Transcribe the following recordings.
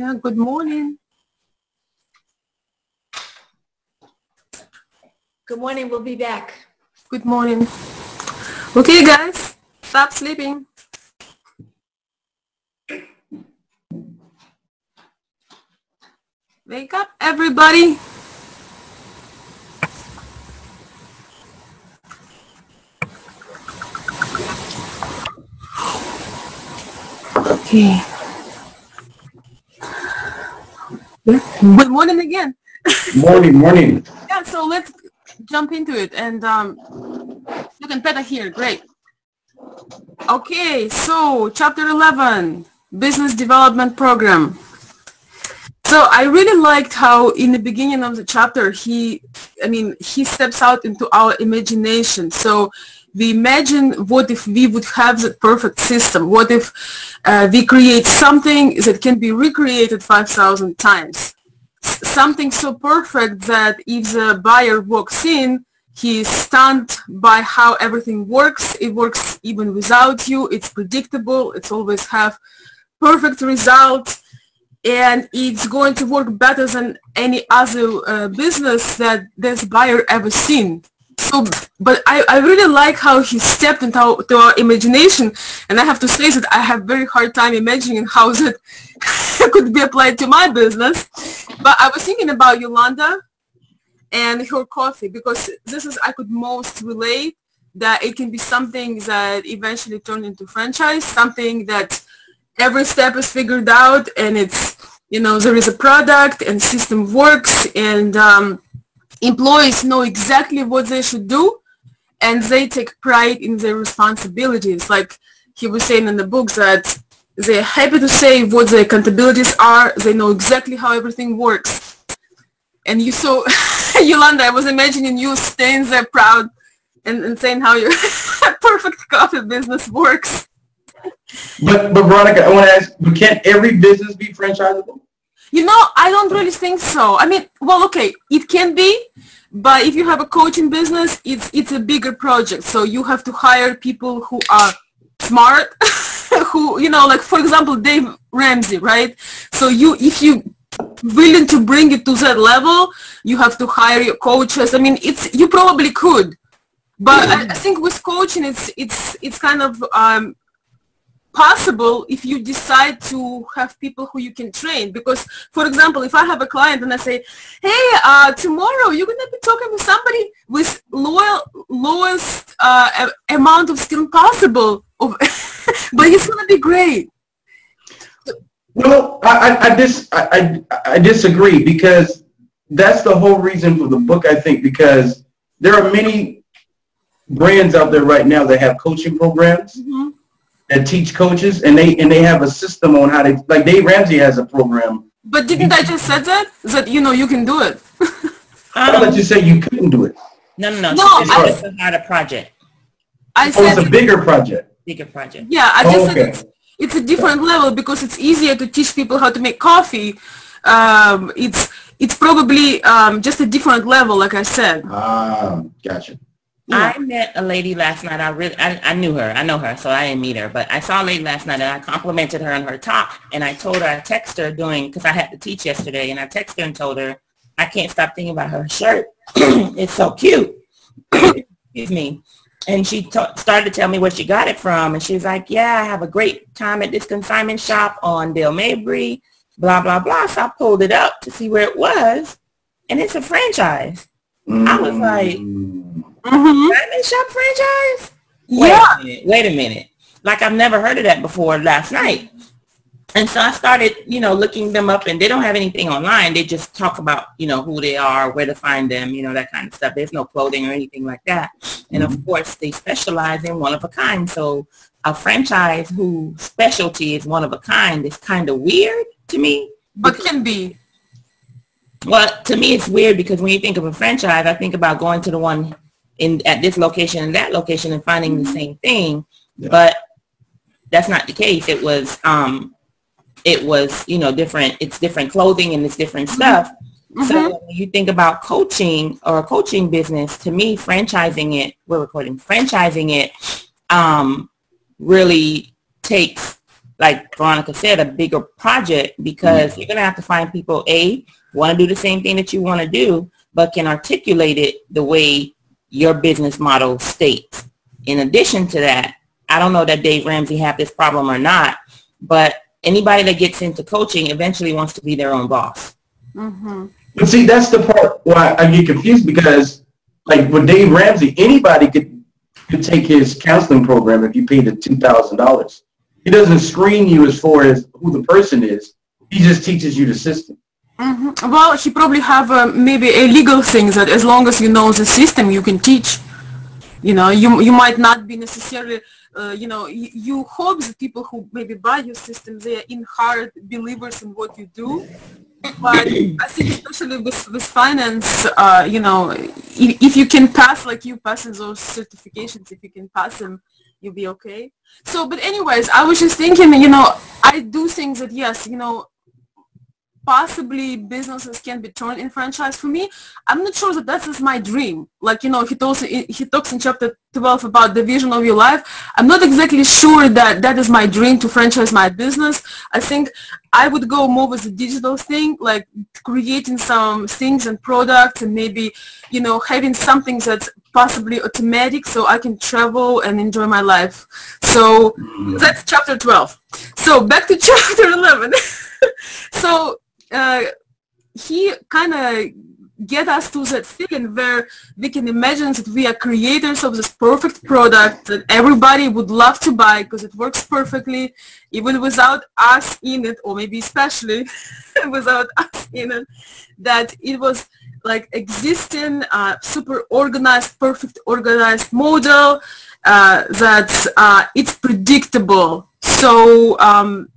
Yeah, good morning. Good morning. We'll be back. Good morning. Okay, guys, stop sleeping. Wake up, everybody. Okay. Good morning again. Morning, morning. Yeah, so let's jump into it. And um, you can better here. Great. Okay, so chapter 11, business development program. So I really liked how in the beginning of the chapter, he, I mean, he steps out into our imagination. So we imagine what if we would have the perfect system? What if uh, we create something that can be recreated 5,000 times? Something so perfect that if the buyer walks in, he is stunned by how everything works. It works even without you. It's predictable. It's always have perfect results and it's going to work better than any other uh, business that this buyer ever seen. So, but I, I really like how he stepped into our, to our imagination, and I have to say that I have very hard time imagining how that could be applied to my business. But I was thinking about Yolanda and her coffee because this is I could most relate that it can be something that eventually turned into franchise, something that every step is figured out and it's you know there is a product and system works and um, employees know exactly what they should do and they take pride in their responsibilities. Like he was saying in the book that they're happy to say what their accountabilities are. They know exactly how everything works. And you saw yolanda i was imagining you staying there proud and, and saying how your perfect coffee business works. But, but Veronica, I want to ask, but can't every business be franchisable? You know, I don't really think so. I mean, well, okay, it can be, but if you have a coaching business, it's it's a bigger project. So you have to hire people who are smart, who you know, like for example, Dave Ramsey, right? So you, if you willing to bring it to that level, you have to hire your coaches. I mean, it's you probably could, but I, I think with coaching, it's it's it's kind of um, possible if you decide to have people who you can train. Because for example if i have a client and i say hey uh, tomorrow you're going to be talking with somebody with loyal, lowest uh, amount of skill possible of but it's going to be great. Well I, I, I dis, I, I, disagree because that's the whole reason for the book, I think, because there are many brands out there right now that have coaching programs. Mhm. That teach coaches and they, and they have a system on how they, like Dave Ramsey has a program. but didn't i just said that that you know you can do it I thought Um, you said you couldn't do it. no, no, no. No, she I- said it's not a project, i Oh, it's a bigger project. bigger project. yeah i just said Okay. it's, it's a different level because it's easier to teach people how to make coffee um, it's it's probably um, just a different level like i said Ah, gotcha. Yeah. I met a lady last night. I really, I, I knew her. I know her, so I didn't meet her. But I saw a lady last night, and I complimented her on her top. And I told her, I texted her doing, because I had to teach yesterday, and I texted her and told her, I can't stop thinking about her shirt. it's so cute. Excuse me. And she ta- started to tell me where she got it from, and she was like, "Yeah, I have a great time at this consignment shop on Dale Mabry." Blah blah blah. So I pulled it up to see where it was, and it's a franchise. I was like, mm. Mm. hmm Diamond Shop franchise? Yeah. Wait a minute. Wait a minute. Like I've never heard of that before last night. And so I started, you know, looking them up and they don't have anything online. They just talk about, you know, who they are, where to find them, you know, that kind of stuff. There's no clothing or anything like that. And of course they specialize in one of a kind. So a franchise whose specialty is one of a kind is kind of weird to me. but can be Well, to me, it's weird because when you think of a franchise, I think about going to the one in at this location and that location and finding the same thing. Yeah. But that's not the case. It was, um, it was, you know, different. It's different clothing and it's different stuff. So when you think about coaching or a coaching business, to me, franchising it, we're recording, franchising it, um, really takes like Veronica said, a bigger project because you're going to have to find people, A, want to do the same thing that you want to do, but can articulate it the way your business model states. In addition to that, I don't know that Dave Ramsey have this problem or not, but anybody that gets into coaching eventually wants to be their own boss. Mm-hmm. But see, that's the part why I get confused because, like with Dave Ramsey, anybody could could take his counseling program if you paid the two thousand dollars. He doesn't screen you as far as who the person is. He just teaches you the system. Mm-hmm. Well, he probably have uh, maybe a legal thing that as long as you know the system, you can teach. You know, you you might not be necessarily uh, you know, you, you, hope that people who maybe buy your system, they are in heart believers in what you do. But I think especially with, with finance, uh, you know, if, if, you can pass like you passing those certifications, if you can pass them, you'll be okay. So, but anyways, I was just thinking, you know, I do think that yes, you know, possibly businesses can be turned in franchise for me i'm not sure that that is my dream. Like you know he talks he talks in chapter 12 about the vision of your life. I'm not exactly sure that that is my dream to franchise my business. I think i would go more with the digital thing like creating some things and products and maybe you know having something that's possibly automatic so i can travel and enjoy my life. So mm-hmm. that's chapter 12 so back to chapter 11 so uh, he kind of get us to that feeling where we can imagine that we are creators of this perfect product that everybody would love to buy because it works perfectly even without us in it or maybe especially without us in it that it was like existing uh, super organized perfect organized model uh, that uh, it's predictable. So um,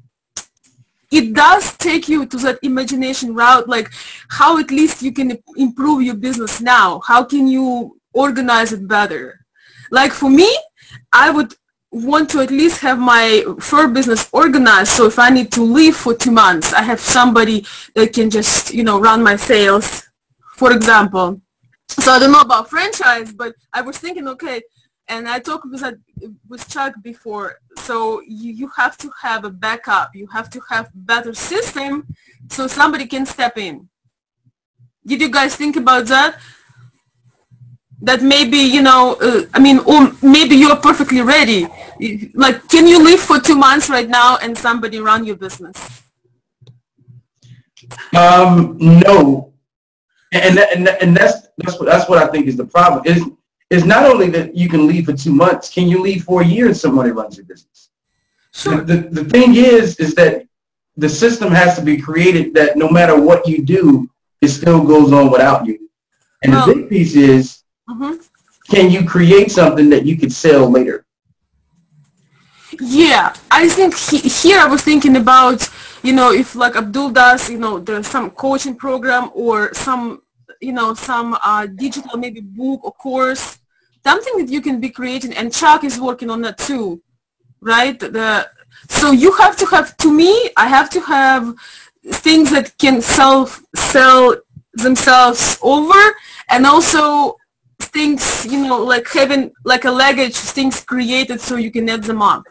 it does take you to that imagination route, like how at least you can improve your business now. How can you organize it better? Like for me, I would want to at least have my fur business organized. So if I need to leave for two months, I have somebody that can just, you know, run my sales, for example. So I don't know about franchise, but I was thinking, okay, and I talked with with Chuck before. So you, you have to have a backup. You have to have better system so somebody can step in. Did you guys think about that? That maybe you know, uh, I mean, or maybe you're perfectly ready. Like, can you live for two months right now and somebody run your business? Um, no, and and and that's that's what that's what I think is the problem. Is is not only that you can leave for two months, can you leave for a year if somebody runs your business? Sure. The, the, the thing is, is that the system has to be created that no matter what you do, it still goes on without you. And the big piece is, mm-hmm. can you create something that you could sell later? Yeah, I think he, here I was thinking about, you know, if like Abdul does, you know, there's some coaching program or some, you know, some uh, digital maybe book or course something that you can be creating and Chuck is working on that too, right? The, so you have to have, to me, I have to have things that can self sell themselves over and also things, you know, like having like a luggage, things created so you can add them up.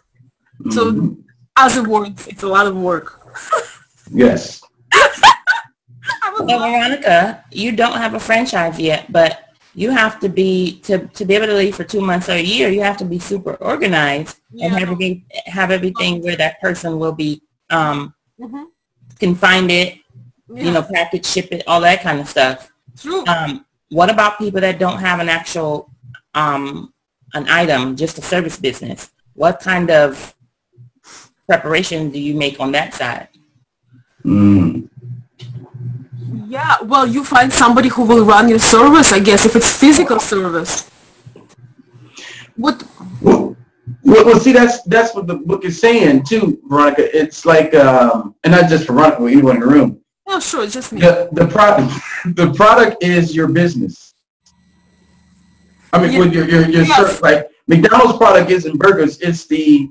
Mm-hmm. So as a word, it's a lot of work. yes. so Veronica, you don't have a franchise yet, but you have to be to, to be able to leave for two months or a year you have to be super organized yeah. and have everything have everything where that person will be um mm-hmm. can find it yeah. you know package ship it all that kind of stuff True. um what about people that don't have an actual um an item just a service business what kind of preparation do you make on that side mm. Yeah, well, you find somebody who will run your service, I guess, if it's physical service. What? Well, well, see, that's that's what the book is saying too, Veronica. It's like, um, and not just Veronica, but anyone in the room. Oh, sure, just me. The, the product, the product is your business. I mean, yeah. with your your, your yes. service, like McDonald's product isn't burgers; it's the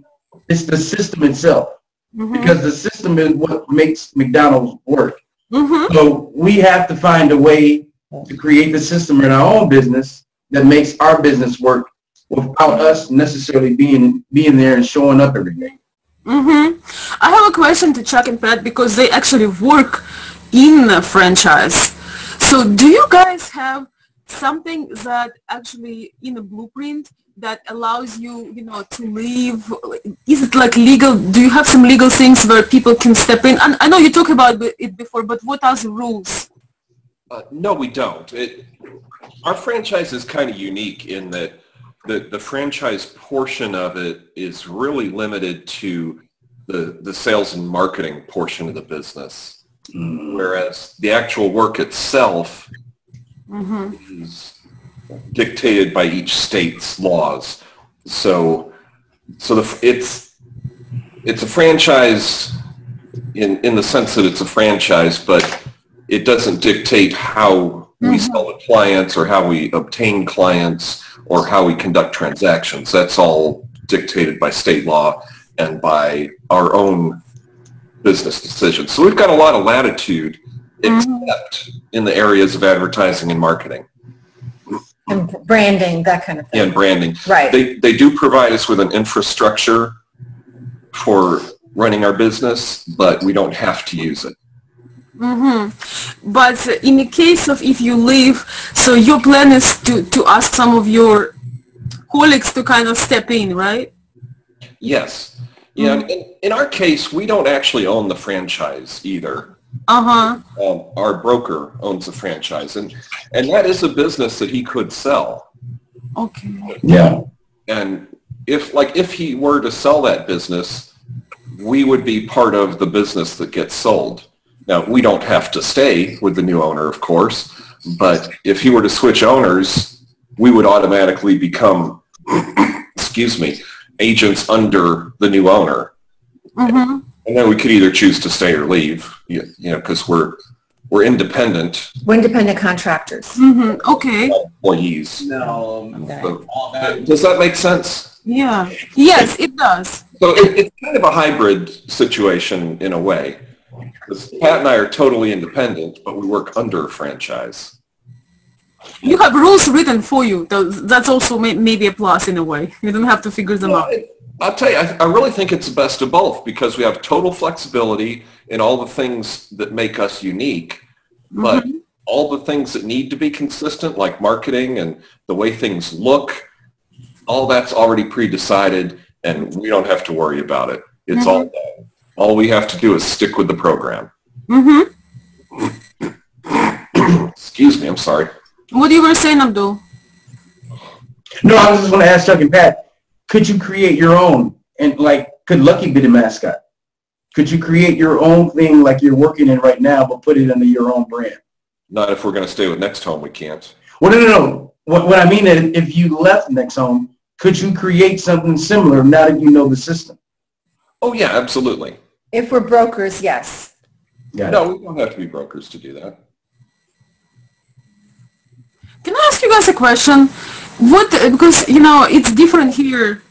it's the system itself, mm-hmm. because the system is what makes McDonald's work. Mm-hmm. So we have to find a way to create the system in our own business that makes our business work without us necessarily being being there and showing up every day. Mm-hmm. I have a question to Chuck and Pat because they actually work in a franchise. So do you guys have something that actually in a blueprint that allows you, you know, to leave? Is it like legal? Do you have some legal things where people can step in? And I know you talked about it before, but what are the rules? Uh, no, we don't. It, our franchise is kind of unique in that the, the franchise portion of it is really limited to the, the sales and marketing portion of the business. Mm. Whereas the actual work itself mm-hmm. is dictated by each state's laws. So, so the, it's, it's a franchise in, in the sense that it's a franchise, but it doesn't dictate how we mm-hmm. sell to clients or how we obtain clients or how we conduct transactions. That's all dictated by state law and by our own business decisions. So we've got a lot of latitude. Except in the areas of advertising and marketing. And branding, that kind of thing. And branding. Right. They, they do provide us with an infrastructure for running our business, but we don't have to use it. Mm-hmm. But in the case of if you leave, so your plan is to, to ask some of your colleagues to kind of step in, right? Yes. Yeah. Mm-hmm. In, in, our case, we don't actually own the franchise either. Uh-huh. Um, our broker owns the franchise, and and that is a business that he could sell. Okay. Yeah. And if like if he were to sell that business, we would be part of the business that gets sold. Now, we don't have to stay with the new owner, of course, but if he were to switch owners, we would automatically become, excuse me, agents under the new owner. Mm-hmm. And then we could either choose to stay or leave, you, you know, because we're we're independent. We're independent contractors. Mm-hmm. Okay. Employees. No. Okay. does that make sense? Yeah. Yes, it does. So it, it's kind of a hybrid situation in a way. Because Pat and I are totally independent, but we work under a franchise. You have rules written for you. That's also maybe a plus in a way. You don't have to figure them well, out. I'll tell you, I, I, really think it's the best of both because we have total flexibility in all the things that make us unique, but mm-hmm. all the things that need to be consistent, like marketing and the way things look, all that's already pre-decided and we don't have to worry about it. It's mm-hmm. all done. All we have to do is stick with the program. Mm-hmm. Excuse me, I'm sorry. What do you were saying, Abdul? No, I was just going to ask Chuck and Pat, could you create your own? And like, could Lucky be the mascot? Could you create your own thing like you're working in right now, but put it under your own brand? Not if we're going to stay with NextHome, we can't. Well, no, no, no. What, what I mean is if you left NextHome, could you create something similar now that you know the system? Oh, yeah, absolutely. If we're brokers, yes. No, we don't have to be brokers to do that. Can I ask you guys a question? What, because, you know, it's different here.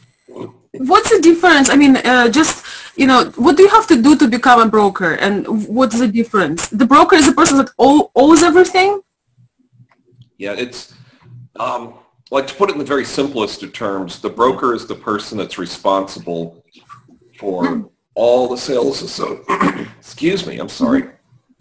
What's the difference? I mean, uh, just, you know, what do you have to do to become a broker? And what's the difference? The broker is the person that owes everything? Yeah, it's, um, like to put it in the very simplest of terms, the broker is the person that's responsible for all the sales So, excuse me, I'm sorry.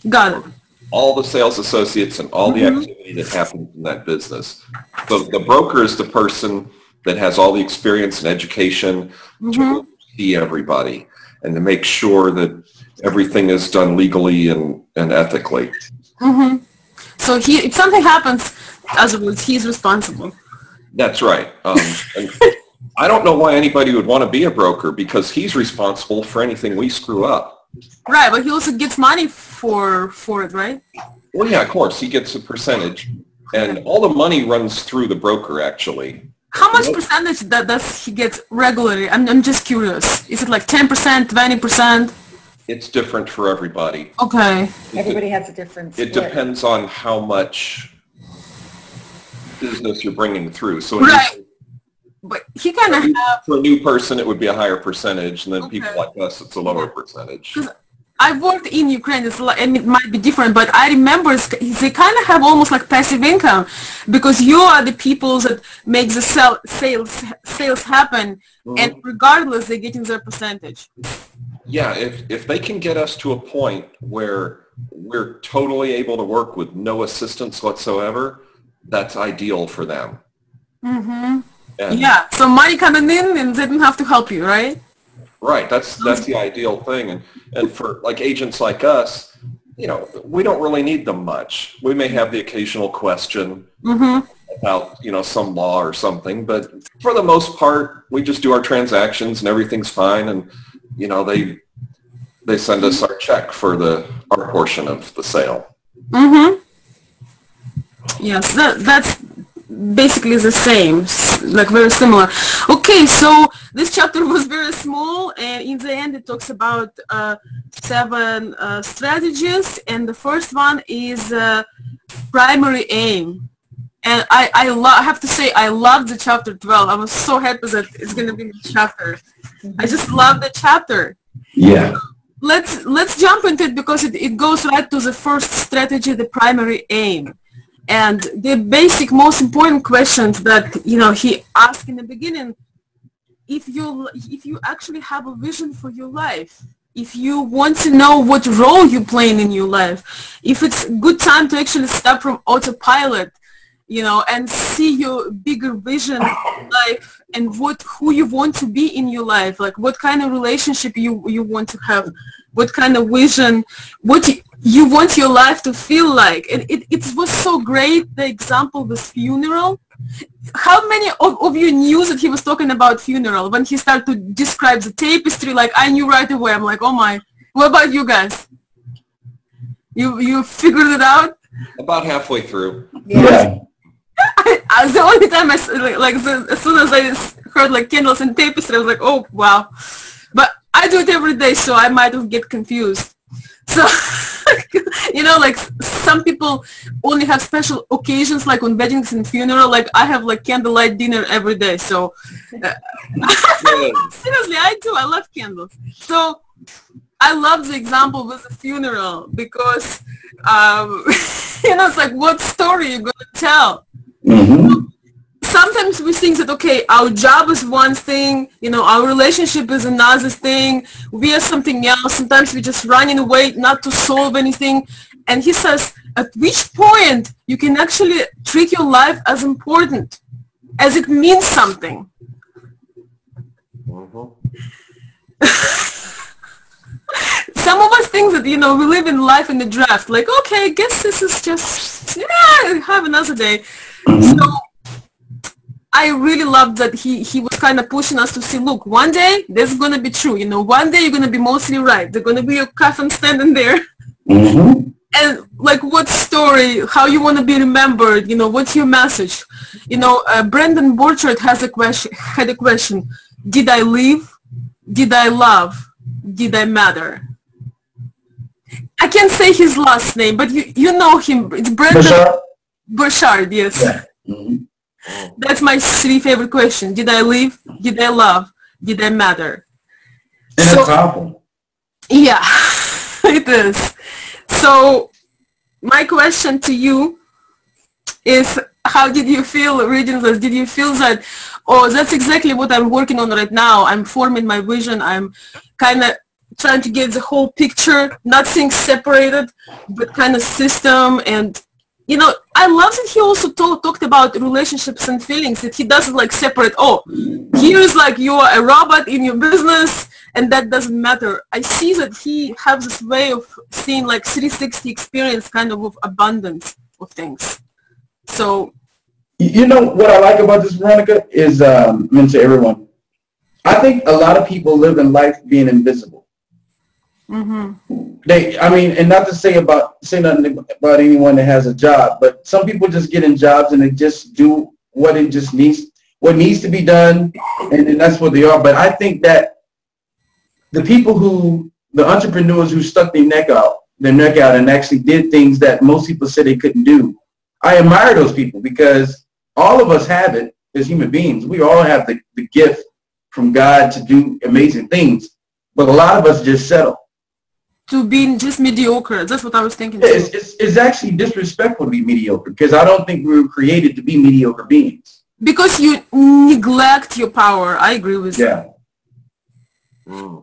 Got it. All the sales associates and all the mm-hmm. activity that happens in that business. So the broker is the person that has all the experience and education mm-hmm. to see everybody and to make sure that everything is done legally and, and ethically. Mm-hmm. So he, if something happens, as a words, he's responsible. That's right. Um, I don't know why anybody would want to be a broker because he's responsible for anything we screw up. Right, but he also gets money for for it, right? Well, yeah, of course, he gets a percentage, and all the money runs through the broker actually. How much percentage that does he get regularly? I'm I'm just curious. Is it like ten percent, twenty percent? It's different for everybody. Okay. Everybody has a different. It depends on how much business you're bringing through. So right but he kind of have for a new person it would be a higher percentage and then okay. people like us it's a lower percentage I worked in Ukraine, and it might be different, but I remember they kind of have almost like passive income because you are the people that make the sell, sales sales happen, mm-hmm. and regardless, they're getting their percentage. Yeah, if if they can get us to a point where we're totally able to work with no assistance whatsoever, that's ideal for them. Mm-hmm. yeah, so money coming in and they don't have to help you, right? Right. That's that's the ideal thing, and and for like agents like us, you know, we don't really need them much. We may have the occasional question mm-hmm. about you know some law or something, but for the most part, we just do our transactions and everything's fine, and you know they they send us our check for the our portion of the sale. Mm-hmm. Yes, that that's basically the same, like very similar. Okay, so this chapter was very small, and in the end it talks about uh, seven uh, strategies, and the first one is uh, primary aim. And I, I, I have to say, I love the chapter 12. I was so happy that it's going to be the chapter. I just love the chapter. Yeah. Let's let's jump into it because it, it goes right to the first strategy, the primary aim and the basic most important questions that you know he asked in the beginning if you if you actually have a vision for your life if you want to know what role you're playing in your life if it's good time to actually step from autopilot you know and see your bigger vision life and what who you want to be in your life like what kind of relationship you you want to have what kind of vision what you want your life to feel like. And it, it was so great, the example with funeral. How many of, of you knew that he was talking about funeral when he started to describe the tapestry? Like I knew right away. I'm like, oh my. What about you guys? You you figured it out? About halfway through. Yeah. I, I, the only time I like, like the, as soon as I heard like candles and tapestry, I was like, oh wow. But I do it every day, so I might have get confused. So, you know, like some people only have special occasions, like on weddings and funeral. Like I have like candlelight dinner every day. So, uh, seriously, I do. I love candles. So, I love the example with the funeral because, um, you know, it's like what story you're gonna tell. Mm-hmm sometimes we think that okay our job is one thing you know our relationship is another thing we are something else. Sometimes we're just running away not to solve anything. And he says at which point you can actually treat your life as important as it means something? Mm-hmm. some of us think that you know we live in life in the draft like okay I guess this is just yeah have another day. So I really love that he, he was kind of pushing us to see, look, one day this is going to be true. You know, one day you're going to be mostly right. They're going to be your coffin standing there. Mm-hmm. And like what story, how you want to be remembered, you know, what's your message? You know, uh, Brendon Burchard has a question, had a question. Did I live? Did I love? Did I matter? I can't say his last name, but you, you know him. It's Brendon Burchard, Burchard yes. Yeah. Mm-hmm. That's my three favorite questions. Did I live? Did I love? Did I matter? And so, it's. Yeah, it is. So my question to you is how did you feel reading this? Did you feel that, oh, that's exactly what I'm working on right now. I'm forming my vision. I'm kind of trying to get the whole picture, not things separated, but kind of system and you know, I love that he also talk, talked about relationships and feelings, that he doesn't like separate, oh, here's like you're a robot in your business and that doesn't matter. I see that he has this way of seeing like 360 experience kind of of abundance of things. So. You know, what I like about this, Veronica, is, um, I mean to everyone, I think a lot of people live in life being invisible. Mm-hmm. They, I mean, and not to say about say nothing about anyone that has a job, but some people just get in jobs and they just do what it just needs, what needs to be done, and, and that's what they are. But I think that the people who, the entrepreneurs who stuck their neck out, their neck out, and actually did things that most people said they couldn't do, I admire those people because all of us have it as human beings. We all have the, the gift from God to do amazing things, but a lot of us just settle to being just mediocre. That's what I was thinking. It's, it's, it's actually disrespectful to be mediocre because I don't think we were created to be mediocre beings. Because you neglect your power. I agree with Yeah. that.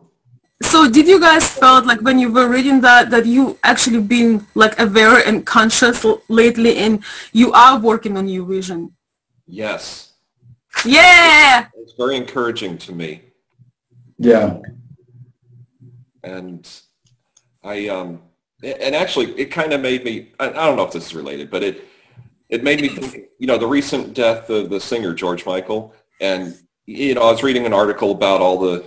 So did you guys felt like when you were reading that that you actually been like aware and conscious lately and you are working on your vision? Yes. Yeah. It's very encouraging to me. Yeah. and I um and actually it kind of made me I, I don't know if this is related but it it made me think you know the recent death of the singer George Michael and you know I was reading an article about all the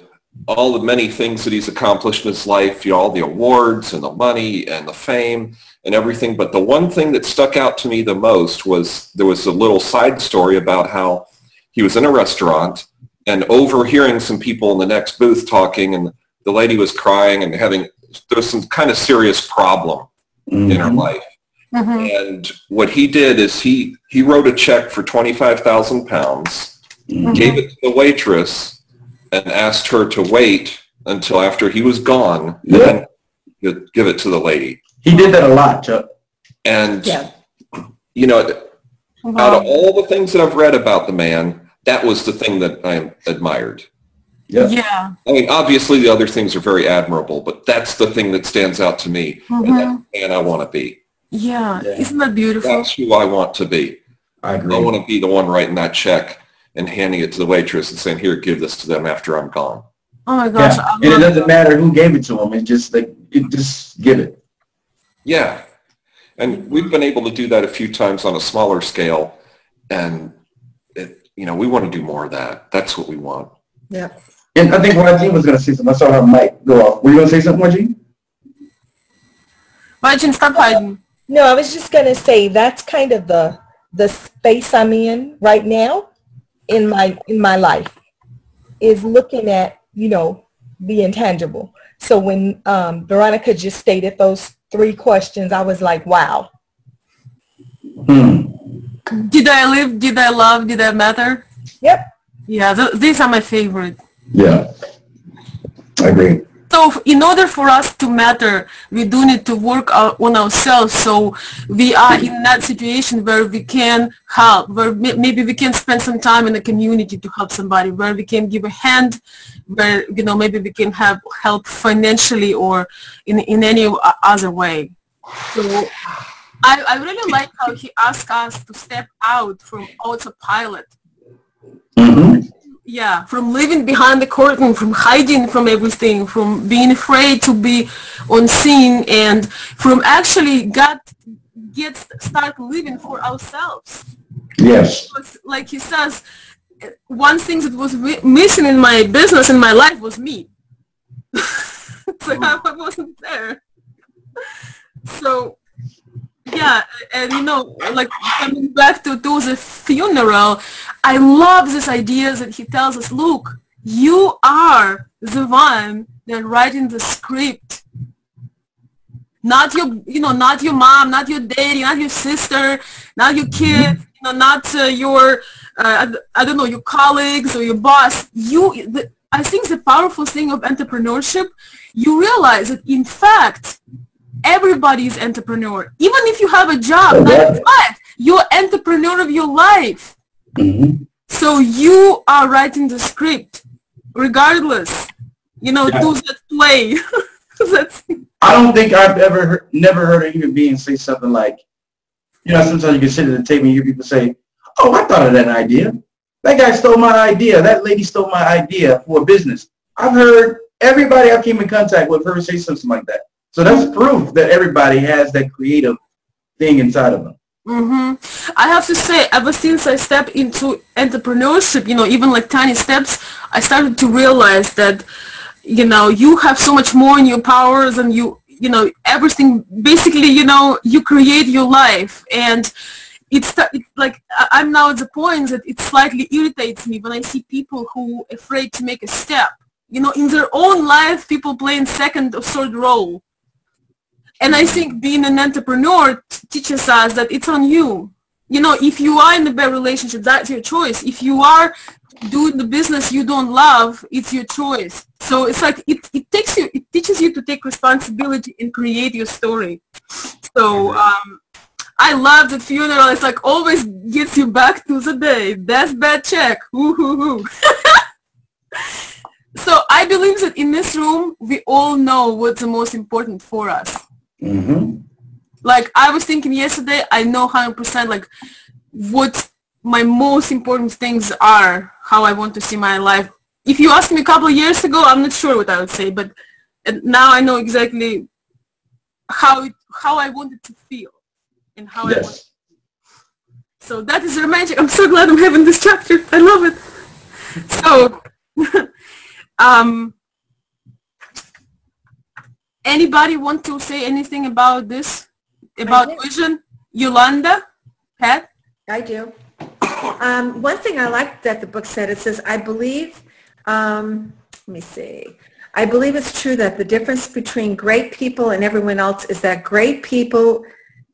all the many things that he's accomplished in his life you know all the awards and the money and the fame and everything but the one thing that stuck out to me the most was there was a little side story about how he was in a restaurant and overhearing some people in the next booth talking and the lady was crying and having there was some kind of serious problem in her Mhm. life Mhm. and what he did is he he wrote a check for 25,000 pounds Mhm. gave it to the waitress and asked her to wait until after he was gone and Yeah. then give it to the lady He did that a lot, Chuck. and Yeah. you know out of all the things that I've read about the man that was the thing that I admired Yeah. Yeah. I mean, obviously the other things are very admirable, but that's the thing that stands out to me. And Mhm. that's the man I want to be. Yeah. Yeah. Isn't that beautiful? That's who I want to be. I I want to be the one writing that check and handing it to the waitress and saying, here, give this to them after I'm gone. Oh my gosh. Yeah. And it doesn't matter who gave it to them; It's just like, it just give it. Yeah. And we've been able to do that a few times on a smaller scale. And, it, you know, we want to do more of that. That's what we want. Yeah. And I think Rajin was going to say something. I saw her mic go off. Were you going to say something, Rajin? Virgin, stop hiding. No, I was just going to say that's kind of the the space I'm in right now in my in my life is looking at you know the intangible. So when um, Veronica just stated those three questions, I was like, wow. Hmm. Did I live? Did I love? Did I matter? Yep. Yeah, th- these are my favorite. Yeah. I agree. So in order for us to matter, we do need to work on ourselves. So we are in that situation where we can help, where maybe we can spend some time in the community to help somebody, where we can give a hand, where, you know, maybe we can have help financially or in, in any other way. So I, I really like how he asked us to step out from autopilot hmm yeah from living behind the curtain from hiding from everything from being afraid to be on scene and from actually got get start living for ourselves. Yes. Because, like he says one thing that was mi- missing in my business in my life was me. So I wasn't there. So yeah and you know like coming back to, to the funeral i love this idea that he tells us look you are the one that writing the script. Not your you know not your mom not your daddy not your sister not your kids you know not uh, your uh, I, I don't know your colleagues or your boss. You the, i think the powerful thing of entrepreneurship you realize that in fact everybody is entrepreneur even if you have a job nine to five, you're entrepreneur of your life hmm so you are writing the script regardless you know Yeah. do that play that's I don't think I've ever heard, never heard a human being say something like, you know, sometimes you can sit at the table and hear people say, oh, I thought of that idea. That guy stole my idea. That lady stole my idea for a business. I've heard everybody I came in contact with heard say something like that. So that's proof that everybody has that creative thing inside of them. hmm I have to say, ever since I stepped into entrepreneurship, you know, even like tiny steps, I started to realize that, you know, you have so much more in your powers and you, you know, everything, basically, you know, you create your life. And it's, it's like, I'm now at the point that it slightly irritates me when I see people who afraid to make a step. You know, in their own life, people playing second or third role. And I think being an entrepreneur t- teaches us that it's on you. You know, if you are in a bad relationship, that's your choice. If you are doing the business you don't love, it's your choice. So it's like it, it takes you, it teaches you to take responsibility and create your story. So um, I love the funeral. It's like always gets you back to the day. That's bad check. Woo hoo hoo. so I believe that in this room, we all know what's the most important for us. Mm-hmm. Like I was thinking yesterday, I know 100% like what my most important things are, how I want to see my life. If you asked me a couple of years ago, I'm not sure what I would say, but now I know exactly how it, how I wanted to feel and how I want. Yes. So that is romantic. I'm so glad I'm having this chapter. I love it. So, um, anybody want to say anything about this? About vision? Yolanda? Pat? I do. Um, one thing I like that the book said, it says, I believe, um, let me see. I believe it's true that the difference between great people and everyone else is that great people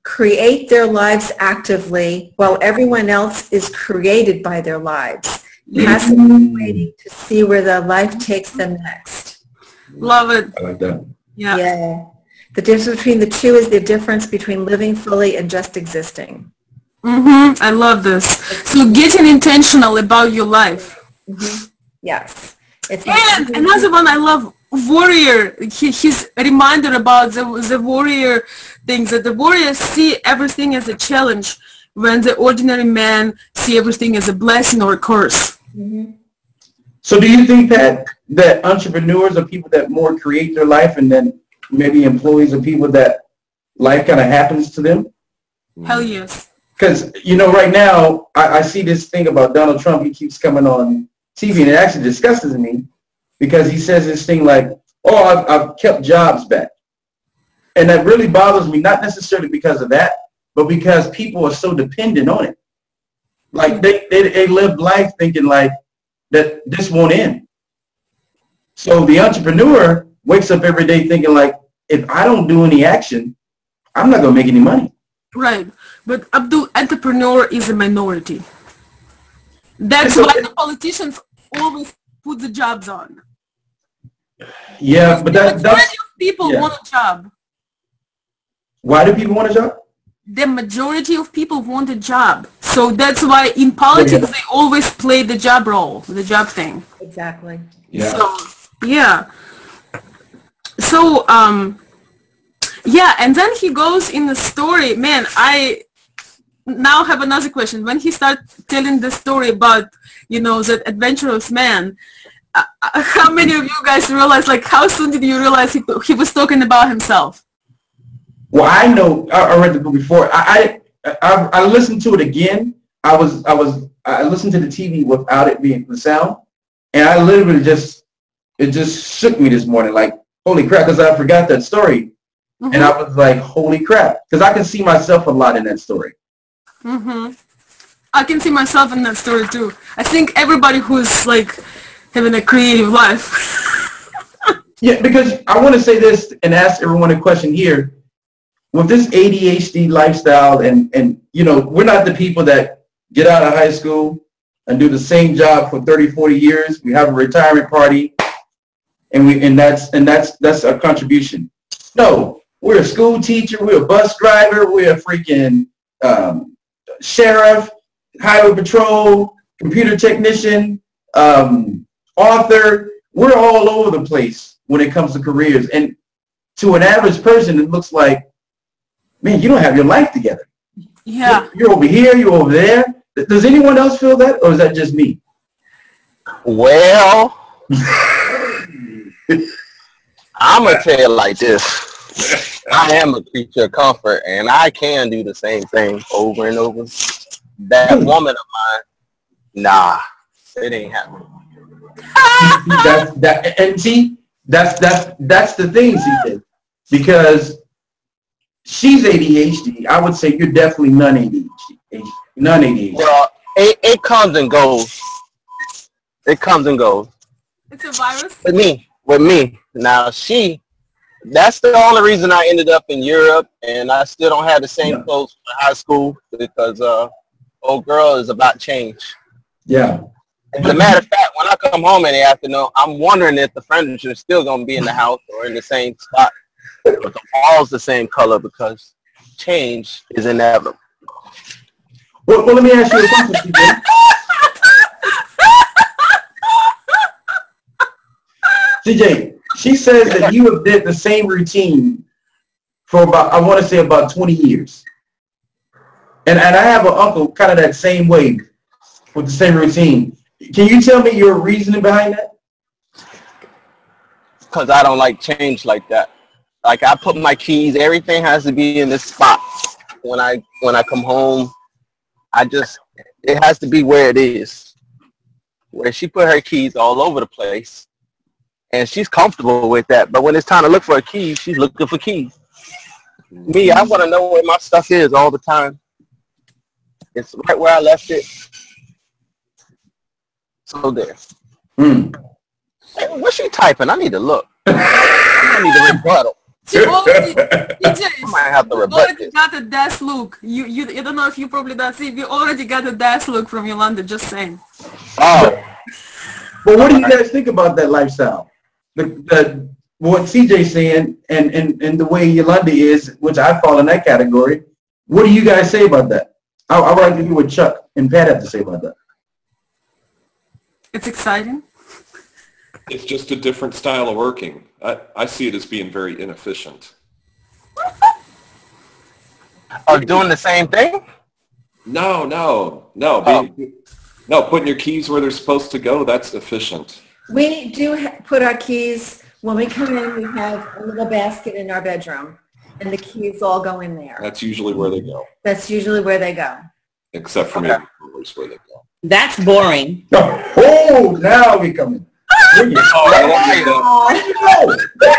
create their lives actively while everyone else is created by their lives. Passively waiting to see where their life takes them next. Love it. I like that. Yeah. Yeah. The difference between the two is the difference between living fully and just existing. Mm-hmm. I love this. So getting intentional about your life. Mhm. Yes. It's And another one I love, warrior. He, he's a reminder about the, the warrior things, that the warriors see everything as a challenge when the ordinary man see everything as a blessing or a curse. So do you think that that entrepreneurs are people that more create their life and then maybe employees are people that life kind of happens to them? Hell yes. Because, you know, right now, I, I see this thing about Donald Trump. He keeps coming on TV, and it actually disgusts me because he says this thing like, oh, I've, I've kept jobs back. And that really bothers me, not necessarily because of that, but because people are so dependent on it. Like, they, they, they live life thinking like that this won't end. So the entrepreneur wakes up every day thinking like, if I don't do any action, I'm not going to make any money. Right. But Abdul, entrepreneur is a minority. That's why the politicians always put the jobs on. Yeah, but the that, majority that's, of people yeah. want a job. why do people want a job? The majority of people want a job. So that's why in politics Yeah. they always play the job role, the job thing. Exactly. So yeah. So um yeah, and then he goes in the story, man, I now have another question. When he starts telling the story about, you know, that adventurous man, uh, uh, how many of you guys realize, like, how soon did you realize he, he was talking about himself? Well, I know I, I read the book before. I, I I I listened to it again. I was I was I listened to the TV without it being the sound, and I literally just it just shook me this morning. Like holy crap, because I forgot that story, and I was like holy crap, because I can see myself a lot in that story. hmm I can see myself in that story too. I think everybody who's like having a creative life. Yeah, because I want to say this and ask everyone a question here. With this ADHD lifestyle and, and, you know, we're not the people that get out of high school and do the same job for 30, 40 years. We have a retirement party and we, and that's, and that's, that's our contribution. No, we're a school teacher. We're a bus driver. We're a freaking um, sheriff, highway patrol, computer technician, um, author. We're all over the place when it comes to careers. And to an average person, it looks like, man, you don't have your life together. yeah. You're, you're over here, you're over there. Does anyone else feel that, or is that just me? Well, I'm gonna tell you like this. I am a creature of comfort, and I can do the same thing over and over. That hmm. woman of mine, nah, it ain't happening. that's, that, and see, that's, that's, that's the thing, see, because she's ADHD. I would say you're definitely non-ADHD. Non-ADHD. Well, it, it comes and goes. It comes and goes. It's a virus. With me, with me. Now she, that's the only reason I ended up in Europe, and I still don't have the same Yeah. clothes from high school because uh, old girl is about change. Yeah. As a matter of fact, when I come home in the afternoon, I'm wondering if the furniture is still going to be in the house or in the same spot, but the walls the same color because change is inevitable. Well, well let me ask you a question, CJ. CJ, she says that you have did the same routine for about, I want to say about 20 years. And, and I have an uncle kind of that same way with the same routine. Can you tell me your reasoning behind that? Because I don't like change like that. Like I put my keys, everything has to be in this spot. When I when I come home, I just it has to be where it is. Where she put her keys all over the place, and she's comfortable with that. But when it's time to look for a key, she's looking for keys. Me, I want to know where my stuff is all the time. It's right where I left it. So there. Hmm. Hey, what's she typing? I need to look. I need to rebuttal. She already, DJ, I might have to you already this. got a dash look. You, you, you don't know if you probably don't see. You already got a dash look from Yolanda. Just saying. Oh, But what do you guys think about that lifestyle? The, the what CJ's saying and, and, and the way Yolanda is, which I fall in that category. What do you guys say about that? I, I would like to hear what Chuck and Pat have to say about that. It's exciting. It's just a different style of working. I, I see it as being very inefficient. are doing the same thing? No, no, no. Oh. Being, no, putting your keys where they're supposed to go, that's efficient. We do ha- put our keys, when we come in, we have a little basket in our bedroom, and the keys all go in there. That's usually where they go, That's usually where they go. except for Okay. maybe drawers where they go. That's boring. Oh, now we coming. Bring it. Oh, I don't think that- Where did you go?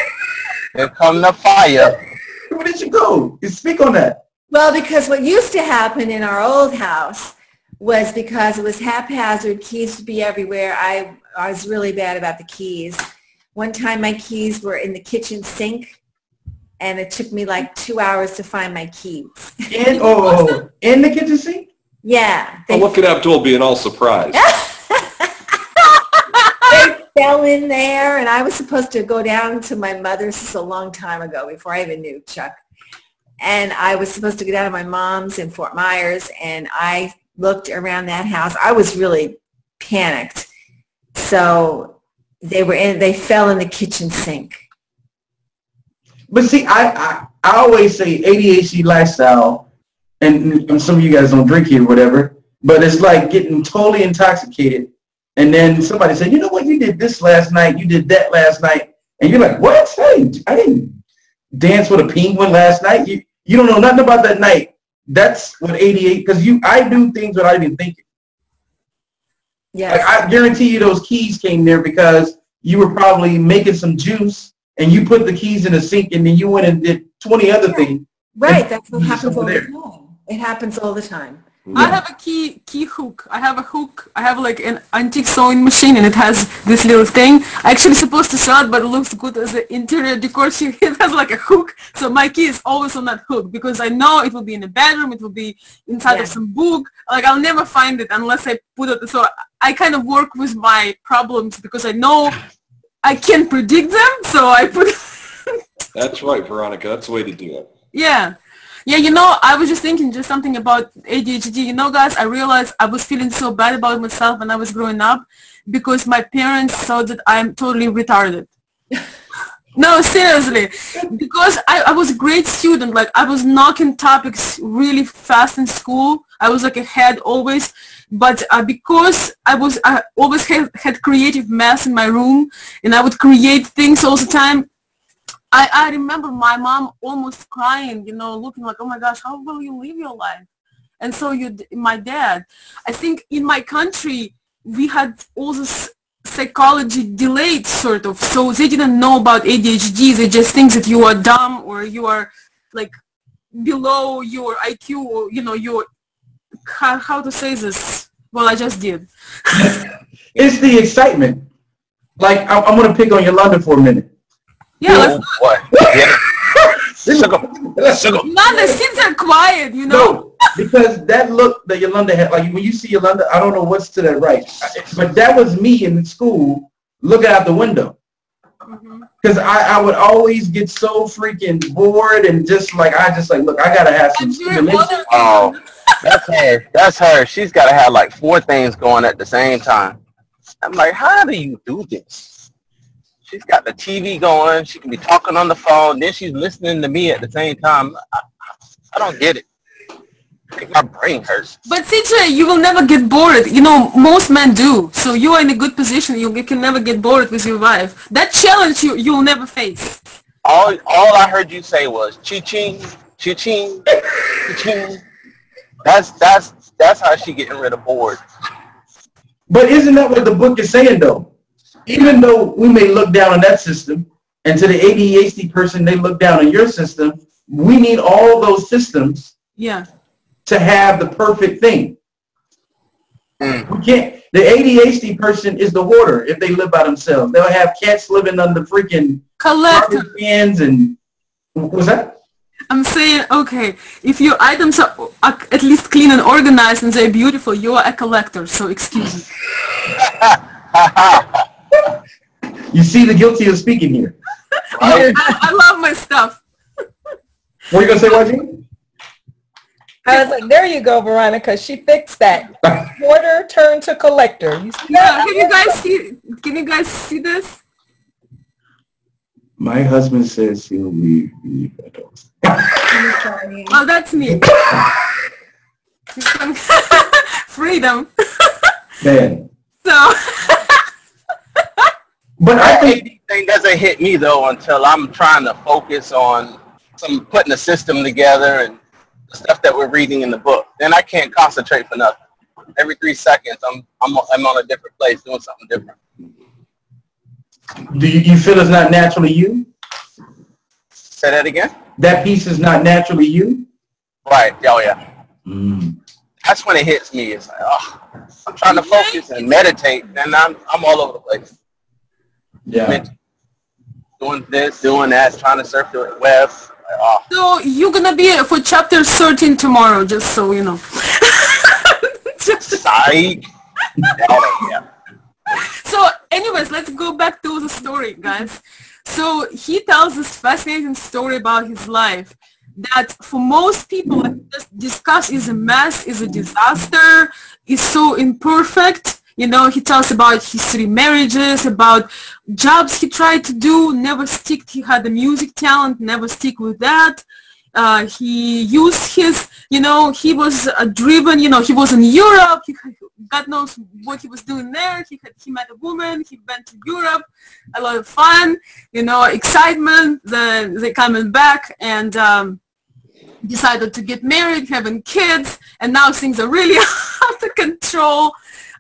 Here come the fire. Where did you go? You speak on that. Well, because what used to happen in our old house was because it was haphazard, keys would be everywhere. I, I was really bad about the keys. One time my keys were in the kitchen sink, and it took me like two hours to find my keys. In oh, oh, oh. in the kitchen sink? Yeah, Oh, they, look at Abdul being all surprised. fell in there, and I was supposed to go down to my mother's. This is a long time ago, before I even knew Chuck. And I was supposed to go down to my mom's in Fort Myers, and I looked around that house. I was really panicked. So they were in. They fell in the kitchen sink. But see, I, I, I always say ADHD lifestyle, and, and some of you guys don't drink here or whatever, but it's like getting totally intoxicated. And then somebody said, you know what, you did this last night, you did that last night. And you're like, what? Hey, I didn't dance with a penguin last night. You, you don't know nothing about that night. That's what 88, because you, I do things without even thinking. Yes. Like I guarantee you those keys came there because you were probably making some juice and you put the keys in the sink and then you went and did 20 other things. right. That's what happens all the there. time. It happens all the time. I have a key key hook. I have a hook. I have like an antique sewing machine and it has this little thing. I actually supposed to sell it, but it looks good as an interior decor. It has like a hook. So my key is always on that hook because I know it will be in the bedroom. It will be inside Yeah. of some book. Like I'll never find it unless I put it. So I kind of work with my problems because I know I can't predict them. So I put That's right, Veronica. That's the way to do it. Yeah. Yeah, you know, I was just thinking just something about ADHD. You know, guys, I realized I was feeling so bad about myself when I was growing up because my parents thought that I'm totally retarded. no, seriously. Because I, I was a great student. Like, I was knocking topics really fast in school. I was like ahead always. But uh, because I was, I always had, had creative mess in my room and I would create things all the time, I, I remember my mom almost crying, you know, looking like, oh my gosh, how will you live your life? And so you, my dad, I think in my country, we had all this psychology delayed sort of. So they didn't know about ADHD. They just think that you are dumb or you are like below your IQ or, you know, your, how, how to say this? Well, I just did. It's the excitement. Like, I, I'm going to pick on your Yolanda for a minute. Yeah, Oh, let's, boy. Yeah. Sugar. Sugar. None, the kids are quiet, you know. No, because that look that Yolanda had, like when you see Yolanda, I don't know what's to that right, but that was me in school looking out the window. Mm-hmm. Because I, I would always get so freaking bored and just like, I just like, look, I got to have some stimulation. Oh, that's her. That's her. She's got to have like four things going at the same time. I'm like, how do you do this? She's got the TV going. She can be talking on the phone. Then she's listening to me at the same time. I, I don't get it. Like my brain hurts. But CJ, you will never get bored. You know, most men do. So you are in a good position. You can never get bored with your wife. That challenge you you'll never face. All all I heard you say was ching ching ching ching. That's that's that's how she getting rid of bored. But isn't that what the book is saying though? Even though we may look down on that system, and to the ADHD person, they look down on your system, we need all those systems Yeah. to have the perfect thing. Mm. We can't. The ADHD person is the hoarder if they live by themselves. They'll have cats living under freaking Collector. garbage cans and what was that? I'm saying, okay, if your items are are at least clean and organized and they're beautiful, you are a collector. So excuse me. You see the guilty of speaking here. I, I love my stuff. What are you gonna say, YG? I was like, there you go, Veronica. She fixed that. Hoarder turned to collector. You see Yeah, that? can you guys see? Can you guys see this? My husband says he'll leave the adults. Oh, that's me. Freedom. Man. So, But I think AD thing doesn't hit me though until I'm trying to focus on some putting a system together and the stuff that we're reading in the book. Then I can't concentrate for nothing. Every three seconds, I'm I'm I'm on a different place doing something different. do you, you feel it's not naturally you? Say that again. That piece is not naturally you? Right. Oh yeah. Mm. That's when it hits me. It's like, oh, I'm trying to focus and meditate, and I'm I'm all over the place. Yeah. Doing this, doing that, trying to surf the web. Like, oh, so you're gonna be for chapter 13 tomorrow, just so you know. Just- psych. Yeah. so anyways, let's go back to the story, guys. So he tells this fascinating story about his life that for most people like just discuss is a mess, is a disaster, is so imperfect. You know, he tells about his three marriages, about jobs he tried to do, never stick. He had the music talent, never stick with that. Uh, he used his, you know, he was uh, driven, you know, he was in Europe. He, God knows what he was doing there. He had, he met a woman. He went to Europe. A lot of fun, you know, excitement. Then they coming back and um, decided to get married, having kids, and now things are really out of control.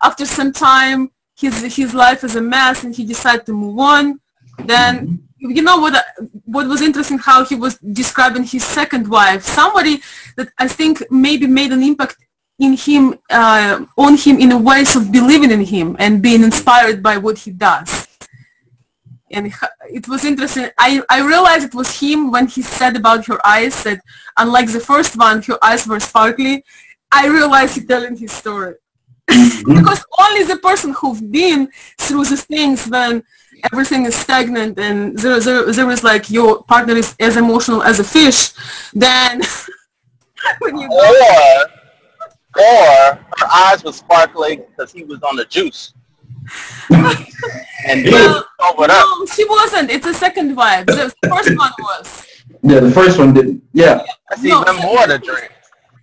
After some time, his his life is a mess, and he decided to move on. Then you know what what was interesting how he was describing his second wife somebody that i think maybe made an impact in him uh, on him in a ways of believing in him and being inspired by what he does. And it was interesting i i realized it was him when he said about her eyes that unlike the first one her eyes were sparkly. I realized he telling his story Mm-hmm. because only the person who've been through the things when everything is stagnant and there, there, there is like your partner is as emotional as a fish, then when you Or, or her eyes were sparkling because he was on the juice. and Well, then over up. no, she wasn't. It's a second wife. The first one was. Yeah, the first one didn't. Yeah. That's No, even more to drink.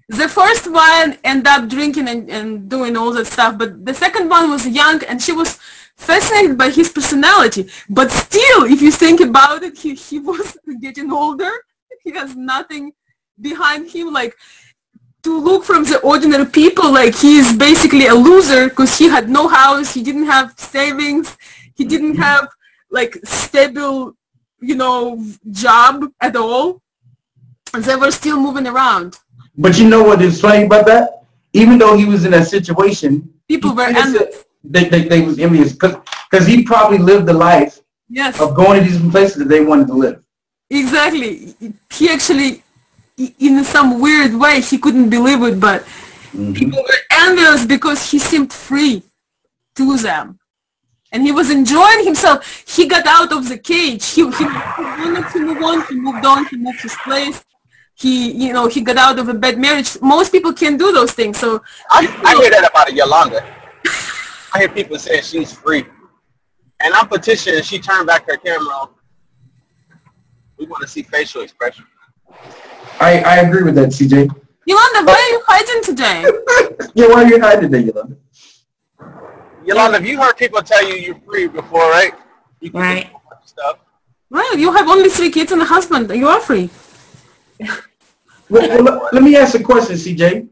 The first one ended up drinking and, and doing all that stuff, but the second one was young and she was fascinated by his personality. But still, if you think about it, he, he was getting older. He has nothing behind him. Like, to look from the ordinary people, like he is basically a loser because he had no house, he didn't have savings, he didn't mm-hmm. have like stable, you know, job at all. And they were still moving around. But you know what is funny about that? Even though he was in that situation, People were envious. they, they, they was envious because he probably lived the life Yes, of going to these places that they wanted to live. exactly. He actually in some weird way he couldn't believe it, but mm-hmm. people were envious because he seemed free to them. And he was enjoying himself. He got out of the cage. He, he wanted to move on. He moved on. He moved his place. He, you know, he got out of a bad marriage. Most people can't do those things. So I, I hear that about Yolanda. I hear people saying she's free. And I'm petitioning. She turned back her camera on. We want to see facial expression. I, I agree with that, CJ. Yolanda, why are you hiding today? yeah, why are you hiding today, Yolanda? Yolanda, have you heard people tell you you're free before, right? You can right. Stuff. well You have only three kids and a husband. You are free. Well, well, let me ask a question, CJ.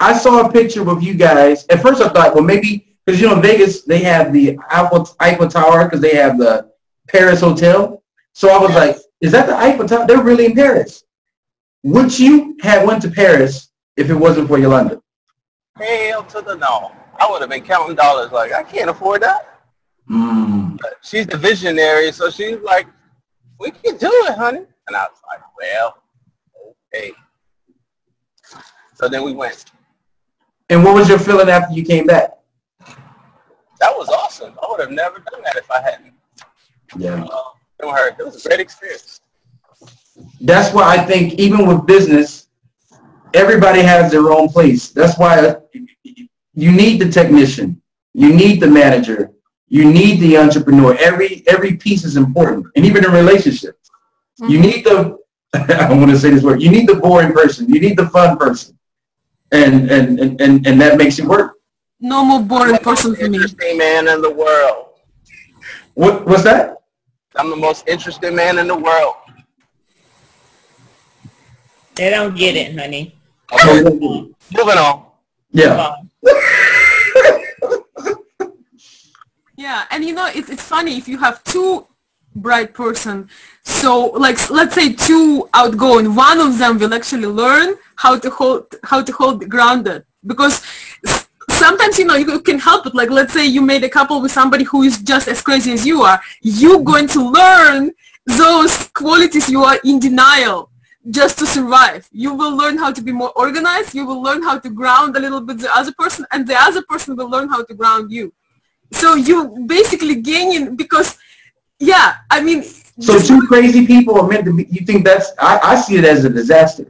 I saw a picture of you guys. At first, I thought, well, maybe because you know Vegas they have the Eiffel, Tower because they have the Paris Hotel. So I was like, is that the Eiffel Tower? They're really in Paris. Would you have went to Paris if it wasn't for Yolanda? Hell to the no. I would have been counting dollars like, I can't afford that. Mm. She's the visionary, so she's like, we can do it, honey. And I was like, well, okay. So then we went. And what was your feeling after you came back? That was awesome. I would have never done that if I hadn't. Yeah. Uh, her. It was a great experience that's why I think even with business, everybody has their own place. That's why you need the technician, you need the manager, you need the entrepreneur. Every every piece is important, and even in relationships, mm-hmm. you need the. I want to say this word. You need the boring person. You need the fun person, and and and and, and that makes it work. No more boring person for me. Interesting man in the world. What what's that? I'm the most interesting man in the world. They don't get it, honey. Moving on. Yeah. yeah, and you know, it's, it's funny if you have two bright person, so like let's say two outgoing, one of them will actually learn how to hold how to hold grounded because sometimes you know you can help it like let's say you made a couple with somebody who is just as crazy as you are you're going to learn those qualities you are in denial just to survive. You will learn how to be more organized. You will learn how to ground a little bit the other person, and the other person will learn how to ground you. So you basically gaining because, yeah, I mean. So two crazy people are meant to be. You think that's? I, I see it as a disaster.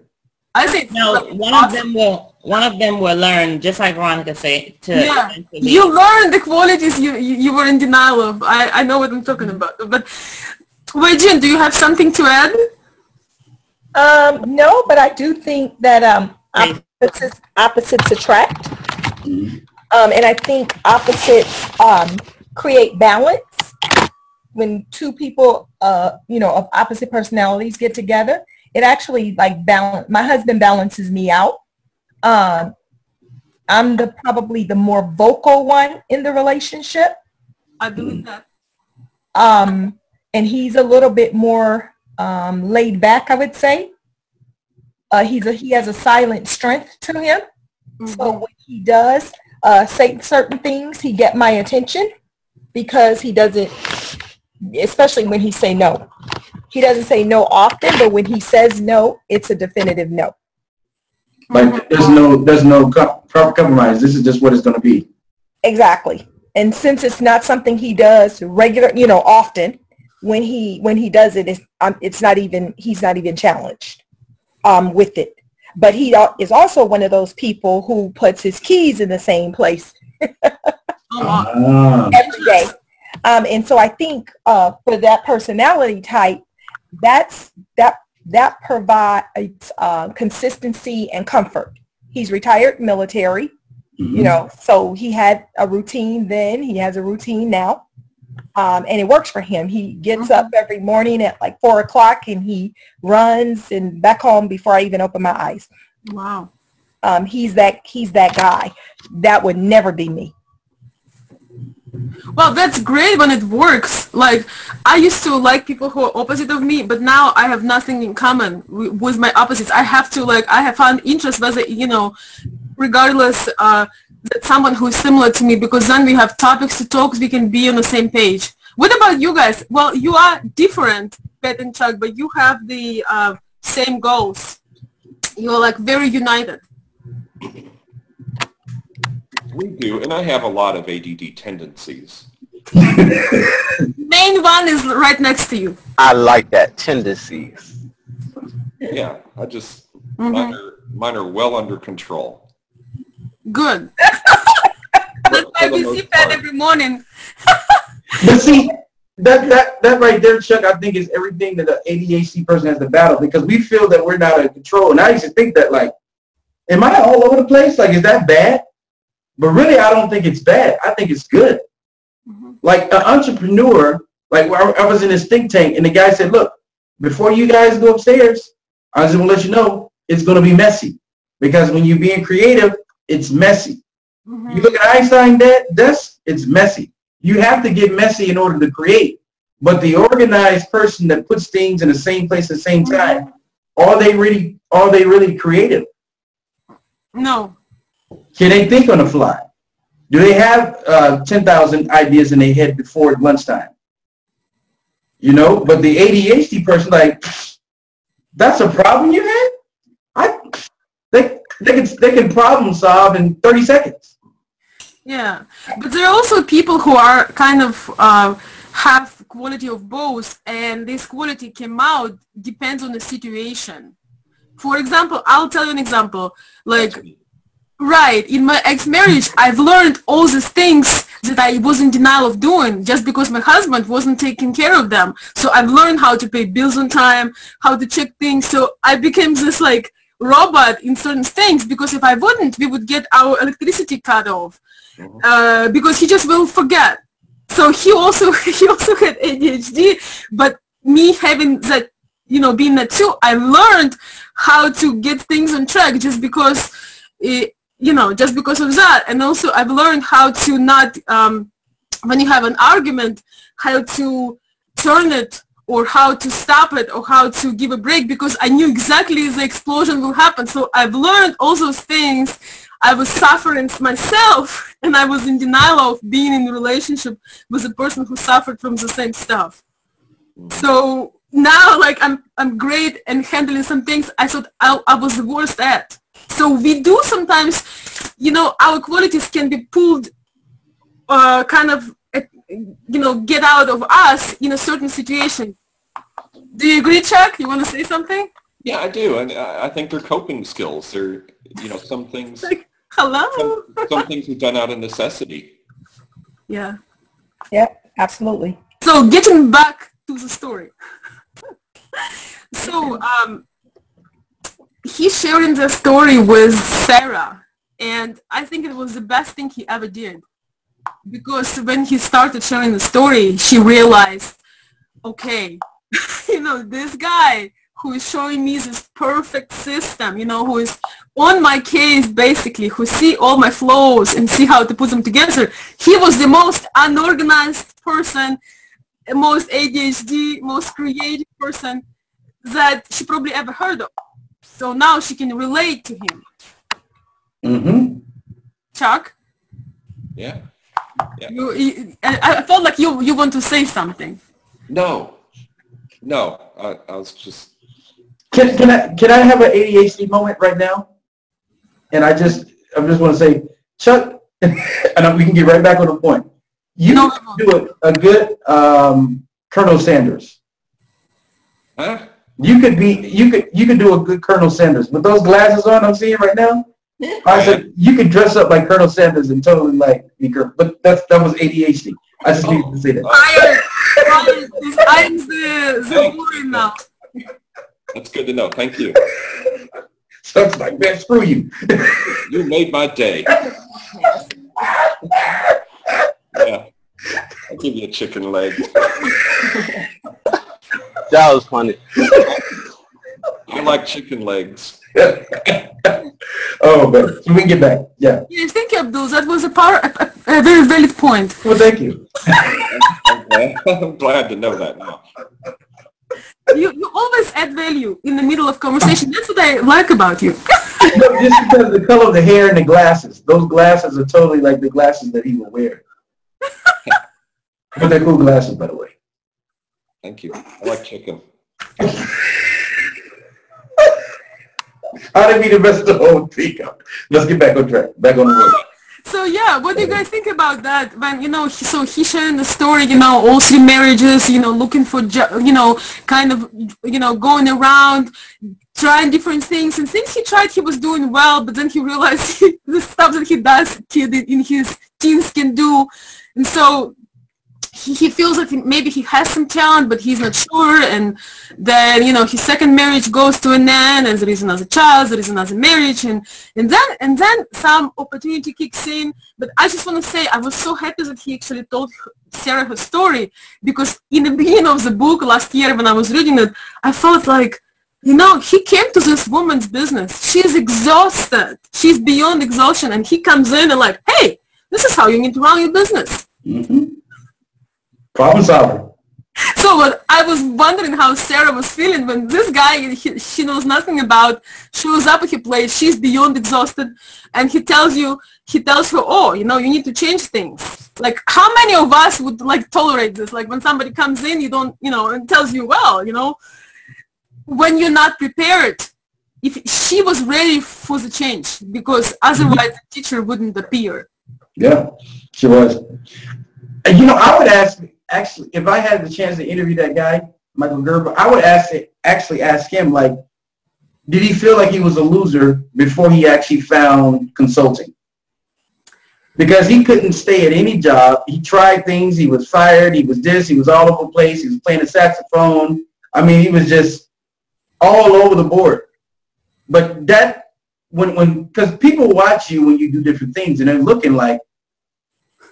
I say no. One awesome. of them will. One of them will learn, just like Veronica said. To yeah, you learn the qualities you, you, you were in denial of. I I know what I'm talking about. But, Wei Jin, do you have something to add? Um, no, but I do think that um, opposites, opposites attract. Mm-hmm. Um, and I think opposites um, create balance when two people, uh, you know, of opposite personalities get together. It actually like balance. My husband balances me out. Um, I'm the probably the more vocal one in the relationship. I believe that. Um, and he's a little bit more um, laid back, I would say. Uh, he's a, he has a silent strength to him. Mm-hmm. So when he does uh, say certain things, he get my attention because he doesn't, especially when he say no. He doesn't say no often, but when he says no, it's a definitive no. Like there's no there's no proper compromise. This is just what it's going to be. Exactly. And since it's not something he does regular, you know, often, when he when he does it, it's um, it's not even he's not even challenged um, with it. But he is also one of those people who puts his keys in the same place uh-huh. every day. Um, and so I think uh, for that personality type, that's that that provides uh, consistency and comfort. He's retired military, mm-hmm. you know, so he had a routine then. He has a routine now um, and it works for him. He gets mm-hmm. up every morning at like four o'clock and he runs and back home before I even open my eyes. Wow. Um, he's that he's that guy. That would never be me. Well, that's great when it works. Like I used to like people who are opposite of me, but now I have nothing in common with my opposites. I have to like I have found interest, whether you know, regardless. Uh, that someone who is similar to me because then we have topics to talk, we can be on the same page. What about you guys? Well, you are different, Pat and Chuck, but you have the uh, same goals. You're like very united. We do, and I have a lot of ADD tendencies. Main one is right next to you. I like that tendencies. Yeah, I just Mhm. mine, are, mine are well under control. Good. For- That's why we most that every morning. But see, that, that, that right there, Chuck, I think is everything that an ADHD person has to battle because we feel that we're not in control. And I used to think that like, am I all over the place? Like, is that bad? But really, I don't think it's bad. I think it's good. Mhm. Like an entrepreneur, like I, was in this think tank and the guy said, look, before you guys go upstairs, I just want to let you know it's going to be messy because when you're being creative, it's messy. Mhm. You look at Einstein, that that's it's messy. You have to get messy in order to create. But the organized person that puts things in the same place at the same time, are they really are they really creative? No. Can they think on the fly? Do they have uh, 10,000 ideas in their head before lunchtime? You know, but the ADHD person, like, that's a problem you had? I, they, they, can, they can problem solve in 30 seconds. Yeah, but there are also people who are kind of uh, have quality of both, and this quality came out depends on the situation. For example, I'll tell you an example. Like, right in my ex-marriage, I've learned all these things that I was in denial of doing just because my husband wasn't taking care of them. So I've learned how to pay bills on time, how to check things. So I became this like robot in certain things because if I wouldn't, we would get our electricity cut off uh, because he just will forget. So he also he also had ADHD, but me having that, you know, being that too, I learned how to get things on track just because, it, you know, just because of that. And also I've learned how to not, um, when you have an argument, how to turn it or how to stop it or how to give a break because I knew exactly the explosion will happen. So I've learned all those things. I was suffering myself and I was in denial of being in a relationship with a person who suffered from the same stuff. So now like I'm, I'm great and handling some things I thought I, I was the worst at. So we do sometimes, you know, our qualities can be pulled uh, kind of, uh, you know, get out of us in a certain situation. Do you agree, Chuck? You want to say something? Yeah, I do, and I I think they're coping skills. They're, you know, some things, like, Hello? some, some things are done out of necessity. Yeah. Yeah, absolutely. So getting back to the story. so um, he's sharing the story with Sarah, and I think it was the best thing he ever did. Because when he started sharing the story, she realized, okay, you know, this guy who is showing me this perfect system, you know, who is on my case basically, who see all my flows and see how to put them together. He was the most unorganized person, most ADHD, most creative person that she probably ever heard of. So now she can relate to him. Mm-hmm. Chuck, Yeah. you, you, I, I felt like you, you want to say something. No, no, I, I was just, Can, can I can I have an ADHD moment right now? And I just I just want to say, Chuck, and we can get right back on the point. You No. do a, a good um, Colonel Sanders. huh? You could be you could you could do a good Colonel Sanders with those glasses on I'm seeing right now. I said you could dress up like Colonel Sanders and totally like be Colonel, but that's that was ADHD. I just needed to say that. Fire, fire, I'm the, the. That's good to know. Thank you. Chuck's like, man, screw you. You made my day. Yeah. I'll give you a chicken leg. That was funny. I like chicken legs. oh, but So we can get back. Yeah. Yes, thank you, Abdul. That was a, power, a, a very valid point. Well, thank you. I'm glad, I'm glad to know that now. You, you always add value in the middle of conversation. That's what I like about you. No, just because of the color of the hair and the glasses. Those glasses are totally like the glasses that he will wear. but they're cool glasses, by the way. Thank you. I like chicken. How did we the rest of the whole thing? Let's get back on track. Back on the road. So yeah, what do you guys think about that? When you know, so he sharing the story, you know, all three marriages, you know, looking for, you know, kind of, you know, going around, trying different things, and things he tried, he was doing well, but then he realized he, the stuff that he does, kid in his teens can do, and so he, feels like maybe he has some talent, but he's not sure. And then, you know, his second marriage goes to an end and there is another child, there is another marriage. And, and then, and then some opportunity kicks in. But I just want to say, I was so happy that he actually told Sarah her story because in the beginning of the book last year when I was reading it, I felt like, you know, he came to this woman's business. She's exhausted. She's beyond exhaustion. And he comes in and like, hey, this is how you need to run your business. Mm-hmm. Problem solver. So uh, I was wondering how Sarah was feeling when this guy he, she knows nothing about shows up at her place. She's beyond exhausted, and he tells you he tells her, "Oh, you know, you need to change things." Like how many of us would like tolerate this? Like when somebody comes in, you don't, you know, and tells you, "Well, you know, when you're not prepared." If she was ready for the change, because otherwise the teacher wouldn't appear. Yeah, she was. You know, I would ask actually, if I had the chance to interview that guy, Michael Gerber, I would ask actually ask him like, did he feel like he was a loser before he actually found consulting? Because he couldn't stay at any job. He tried things. He was fired. He was this. He was all over the place. He was playing the saxophone. I mean, he was just all over the board. But that when when because people watch you when you do different things and they're looking like,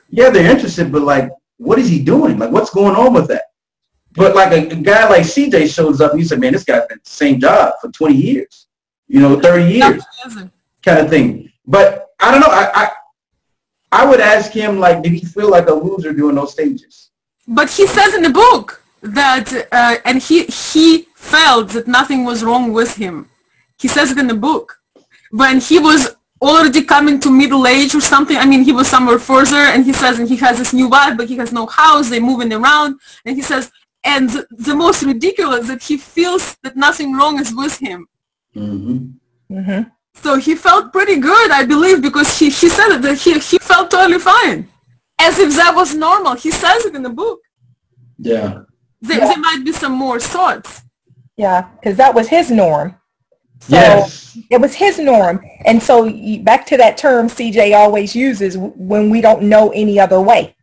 yeah, they're interested, but like what is he doing? Like, what's going on with that? But like a, a guy like CJ shows up and you say, man, this guy's been the same job for 20 years, you know, 30 years kind of thing. But I don't know. I, I, I would ask him, like, did he feel like a loser during those stages? But he says in the book that, uh, and he, he felt that nothing was wrong with him. He says it in the book. When he was already coming to middle age or something. I mean, he was somewhere further and he says, and he has this new wife, but he has no house. They're moving around. And he says, and the, the most ridiculous that he feels that nothing wrong is with him. Mm-hmm. Mm-hmm. So he felt pretty good, I believe, because he, he said that he, he felt totally fine. As if that was normal. He says it in the book. Yeah. There, yeah. there might be some more thoughts. Yeah, because that was his norm. So yes. it was his norm. And so back to that term CJ always uses when we don't know any other way.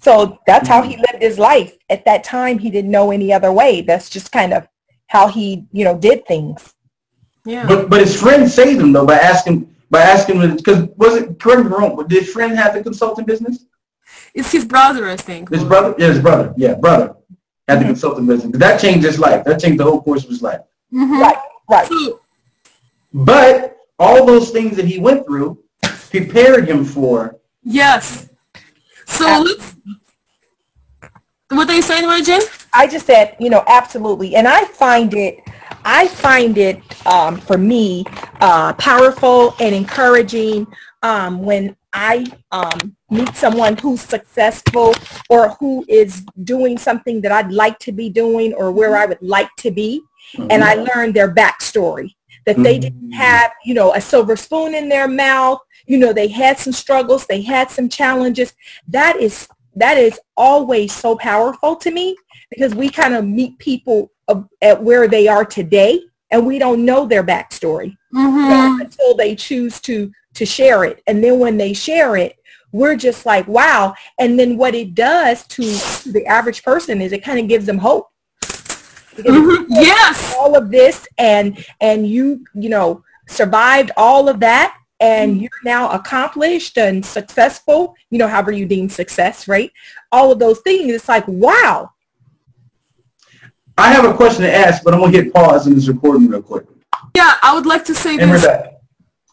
So that's how he mm-hmm. lived his life. At that time, he didn't know any other way. That's just kind of how he, you know, did things. Yeah. But but his friend saved him though by asking by asking him because was it correct me wrong? But did his friend have the consulting business? It's his brother, I think. His brother, yeah, his brother, yeah, brother had mm-hmm. the consulting business. That changed his life. That changed the whole course of his life. Mm-hmm. Right. Right. But all those things that he went through prepared him for. Yes. So let's. What are you saying, Regine? I just said, you know, absolutely, and I find it, I find it um, for me uh, powerful and encouraging um, when I um, meet someone who's successful or who is doing something that I'd like to be doing or where I would like to be mm-hmm. and I learned their backstory that they didn't mm-hmm. have, you know, a silver spoon in their mouth. You know, they had some struggles, they had some challenges. That is that is always so powerful to me because we kind of meet people at where they are today and we don't know their backstory mm-hmm. until they choose to to share it. And then when they share it, we're just like, wow. And then what it does to the average person is it kind of gives them hope Mm-hmm. Yes. All of this and and you, you know, survived all of that and mm-hmm. you're now accomplished and successful, you know, however you deem success, right? All of those things. It's like, wow. I have a question to ask, but I'm gonna hit pause in this recording real quick. Yeah, I would like to say and this. We're.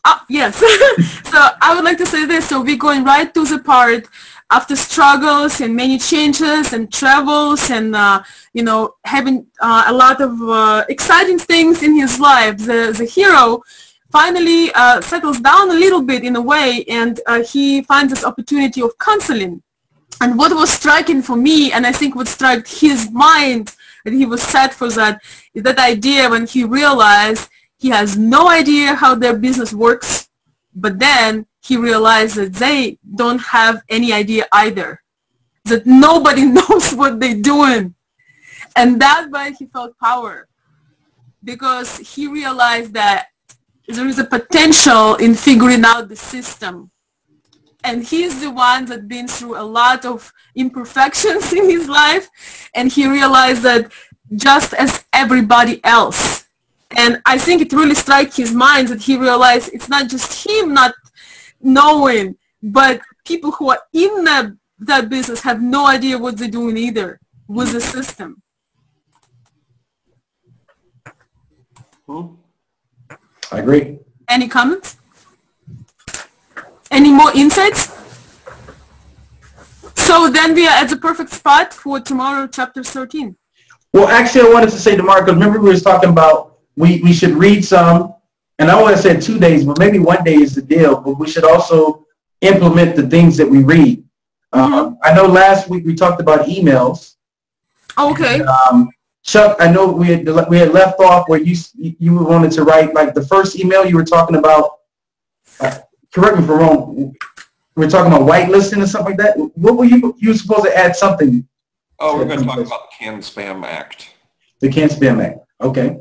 Uh, yes. so I would like to say this. So we're going right to the part after struggles and many changes and travels and uh, you know having uh, a lot of uh, exciting things in his life the, the hero finally uh, settles down a little bit in a way and uh, he finds this opportunity of counseling. And what was striking for me and i think what struck his mind that he was set for that is that idea when he realized He has no idea how their business works, but then he realized that they don't have any idea either, that nobody knows what they're doing. And that's why he felt power, because he realized that there is a potential in figuring out the system. And he's the one that's been through a lot of imperfections in his life, and he realized that just as everybody else. And I think it really struck his mind that he realized it's not just him not knowing, but people who are in that, that business have no idea what they're doing either with the system. Hmm? I agree. Any comments? Any more insights? So then we are at the perfect spot for tomorrow, chapter 13. Well, actually, I wanted to say to Mark, because remember we was talking about we, we should read some, and I want to say two days, but maybe one day is the deal, but we should also implement the things that we read. Um, I know last week we talked about emails. Okay. Um, Chuck, I know we had, we had left off where you, you wanted to write, like the first email you were talking about, uh, correct me if I'm wrong, We're talking about whitelisting or something like that. What were you, you were supposed to add something, Oh, we're going to talk about the Can Spam Act. the Can't Spam Act, okay?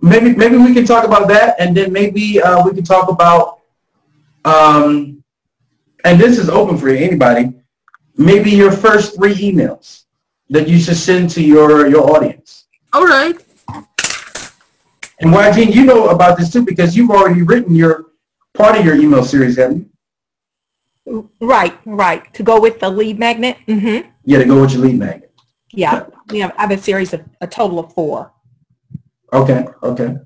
Maybe, maybe we can talk about that and then maybe, uh, we can talk about, um, and this is open for anybody, maybe your first three emails that you should send to your, your audience. All right. And Wajin, you know about this too because you've already written your part of your email series, haven't you? Right, right. To go with the lead magnet. Mm-hmm. Yeah, to go with your lead magnet. Yeah, we have, I have a series of, a total of four. Okay, okay.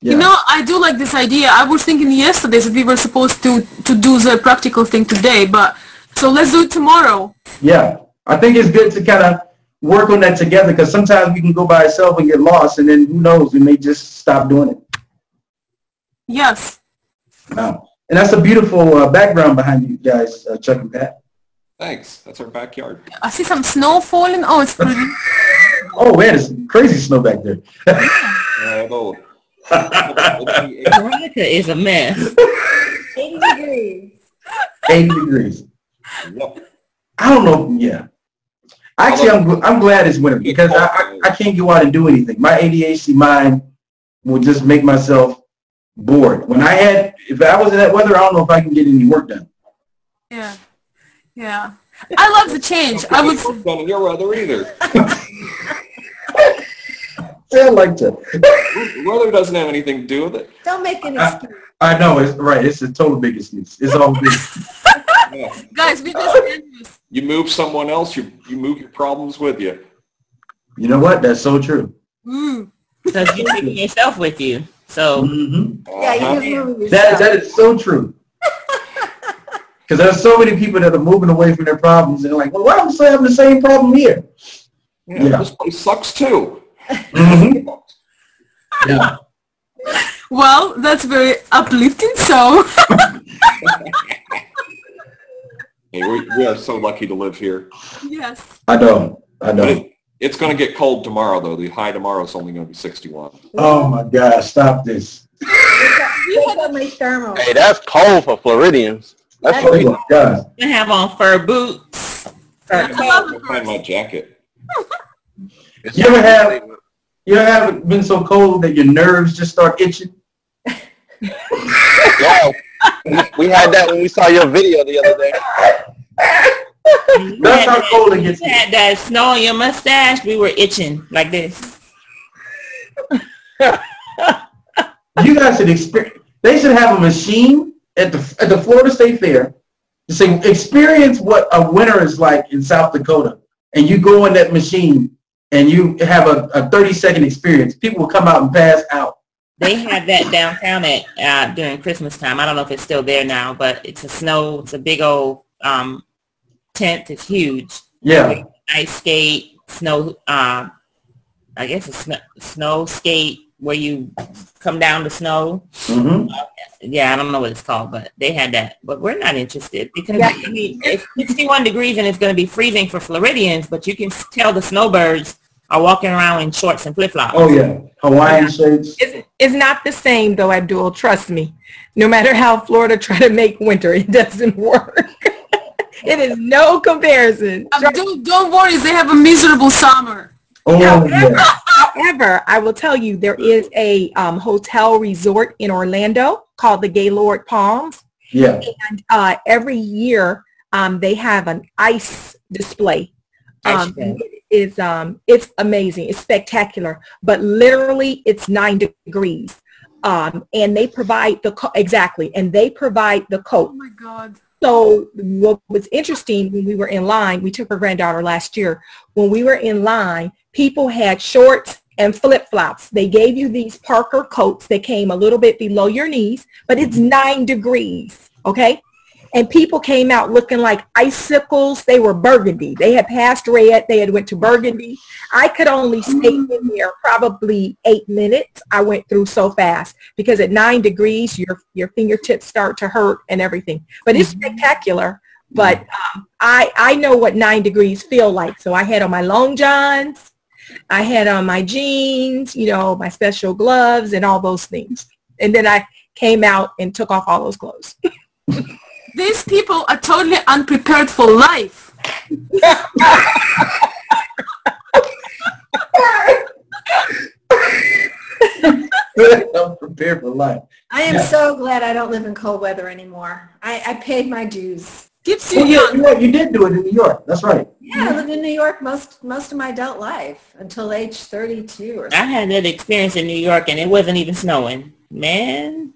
Yeah. You know, I do like this idea. I was thinking yesterday that we were supposed to, to do the practical thing today, but so let's do it tomorrow. Yeah, I think it's good to kind of work on that together because sometimes we can go by ourselves and get lost, and then who knows, we may just stop doing it. Yes. Wow. And that's a beautiful uh, background behind you guys, uh, Chuck and Pat. Thanks. That's our backyard. I see some snow falling. Oh, it's pretty. Oh man, it's crazy snow back there. Yeah, it'll, it'll Veronica is a mess. 80 degrees. 80 degrees. Yep. I don't know. Yeah. Actually, I'm, I'm glad it's winter because I, I, I can't go out and do anything. My ADHD mind will just make myself bored. When I had, if I was in that weather, I don't know if I can get any work done. Yeah. Yeah. I love the change. I was. Don't done in your weather either. Yeah, I like to. Weather doesn't have anything to do with it. Don't make any Uh, excuse. I know, it's right. It's a total big excuse. It's all good. Yeah. Guys, we just envious. You move someone else, you you move your problems with you. You know what? That's so true. Mm. Because you're taking yourself with you. So hmm Yeah, Uh-huh. you just moving That, that is so true. Because there's so many people that are moving away from their problems and they're like, well, why am I still having the same problem here? Yeah, Yeah. This place sucks too. Mhm. Yeah. Well, that's very uplifting. So, Hey, we, we are so lucky to live here. yes. I know. I know. it, it's going to get cold tomorrow, though. The high tomorrow is only going to be 61. Oh my God, stop this. Take out my thermal. Hey, that's cold for Floridians. That's Oh freezing. my God. you have on fur boots, fur I coat. love I'll find my jacket. You ever have, you ever have been so cold that your nerves just start itching? Yeah, we, we had that when we saw your video the other day. That's how cold it gets. You had that snow on your mustache. We were itching like this. You guys should experience, they should have a machine at the, at the Florida State Fair to say, experience what a winter is like in South Dakota. And you go in that machine and you have a, a 30 second experience. People will come out and pass out. They had that downtown at uh, during Christmas time. I don't know if it's still there now, but it's a snow. It's a big old um, tent. It's huge. Yeah. Ice skate, snow. Uh, I guess it's snow, snow skate where you come down the snow. hmm Yeah, I don't know what it's called, but they had that. But we're not interested because Yeah. I mean, it's 61 degrees and it's going to be freezing for Floridians. But you can tell the snowbirds are walking around in shorts and flip-flops. Oh, yeah. Hawaiian shirts. It's, it's not the same though, Abdul, trust me. No matter how Florida try to make winter, it doesn't work. it is no comparison. Um, don't, don't worry, they have a miserable summer. Oh, However, yeah. however, I will tell you, there is a um, hotel resort in Orlando called the Gaylord Palms. Yeah. And uh, every year um, they have an ice display. Ice Um, cream. it is um, it's amazing. It's spectacular. But literally, it's nine degrees. Um, and they provide the co- exactly, and they provide the coat. Oh my God. So what was interesting when we were in line, we took our granddaughter last year. When we were in line, people had shorts and flip-flops. They gave you these Parker coats that came a little bit below your knees, but it's nine degrees, okay? And people came out looking like icicles. They were burgundy. They had passed red. They had went to burgundy. I could only stay mm-hmm. in there probably eight minutes. I went through so fast because at nine degrees, your your fingertips start to hurt and everything. But it's mm-hmm. spectacular. But mm-hmm. um, I I know what nine degrees feel like. So I had on my long johns, I had on my jeans, you know, my special gloves and all those things. And then I came out and took off all those clothes. These people are totally unprepared for life. I'm prepared for life. I am Yeah. so glad I don't live in cold weather anymore. I, I paid my dues. Keeps you yeah, young. you, know, you did do it in New York. That's right. Yeah, I lived in New York most most of my adult life until age 32 or something. I had that experience in New York and it wasn't even snowing. Man,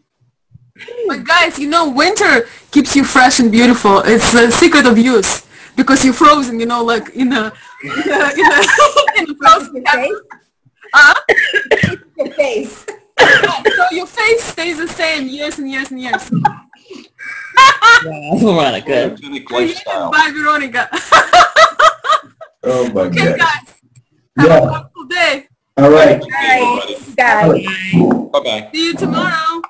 But guys, you know, winter keeps you fresh and beautiful. It's the secret of youth because you're frozen, you know, like in a, in a, in a, in a frozen face? Huh? Your face. Yeah, so your face stays the same years and years and years. Veronica. Photogenic Created by Veronica. Oh, my okay, God. guys. Have a wonderful day. All right. Bye. Bye-bye. See you tomorrow.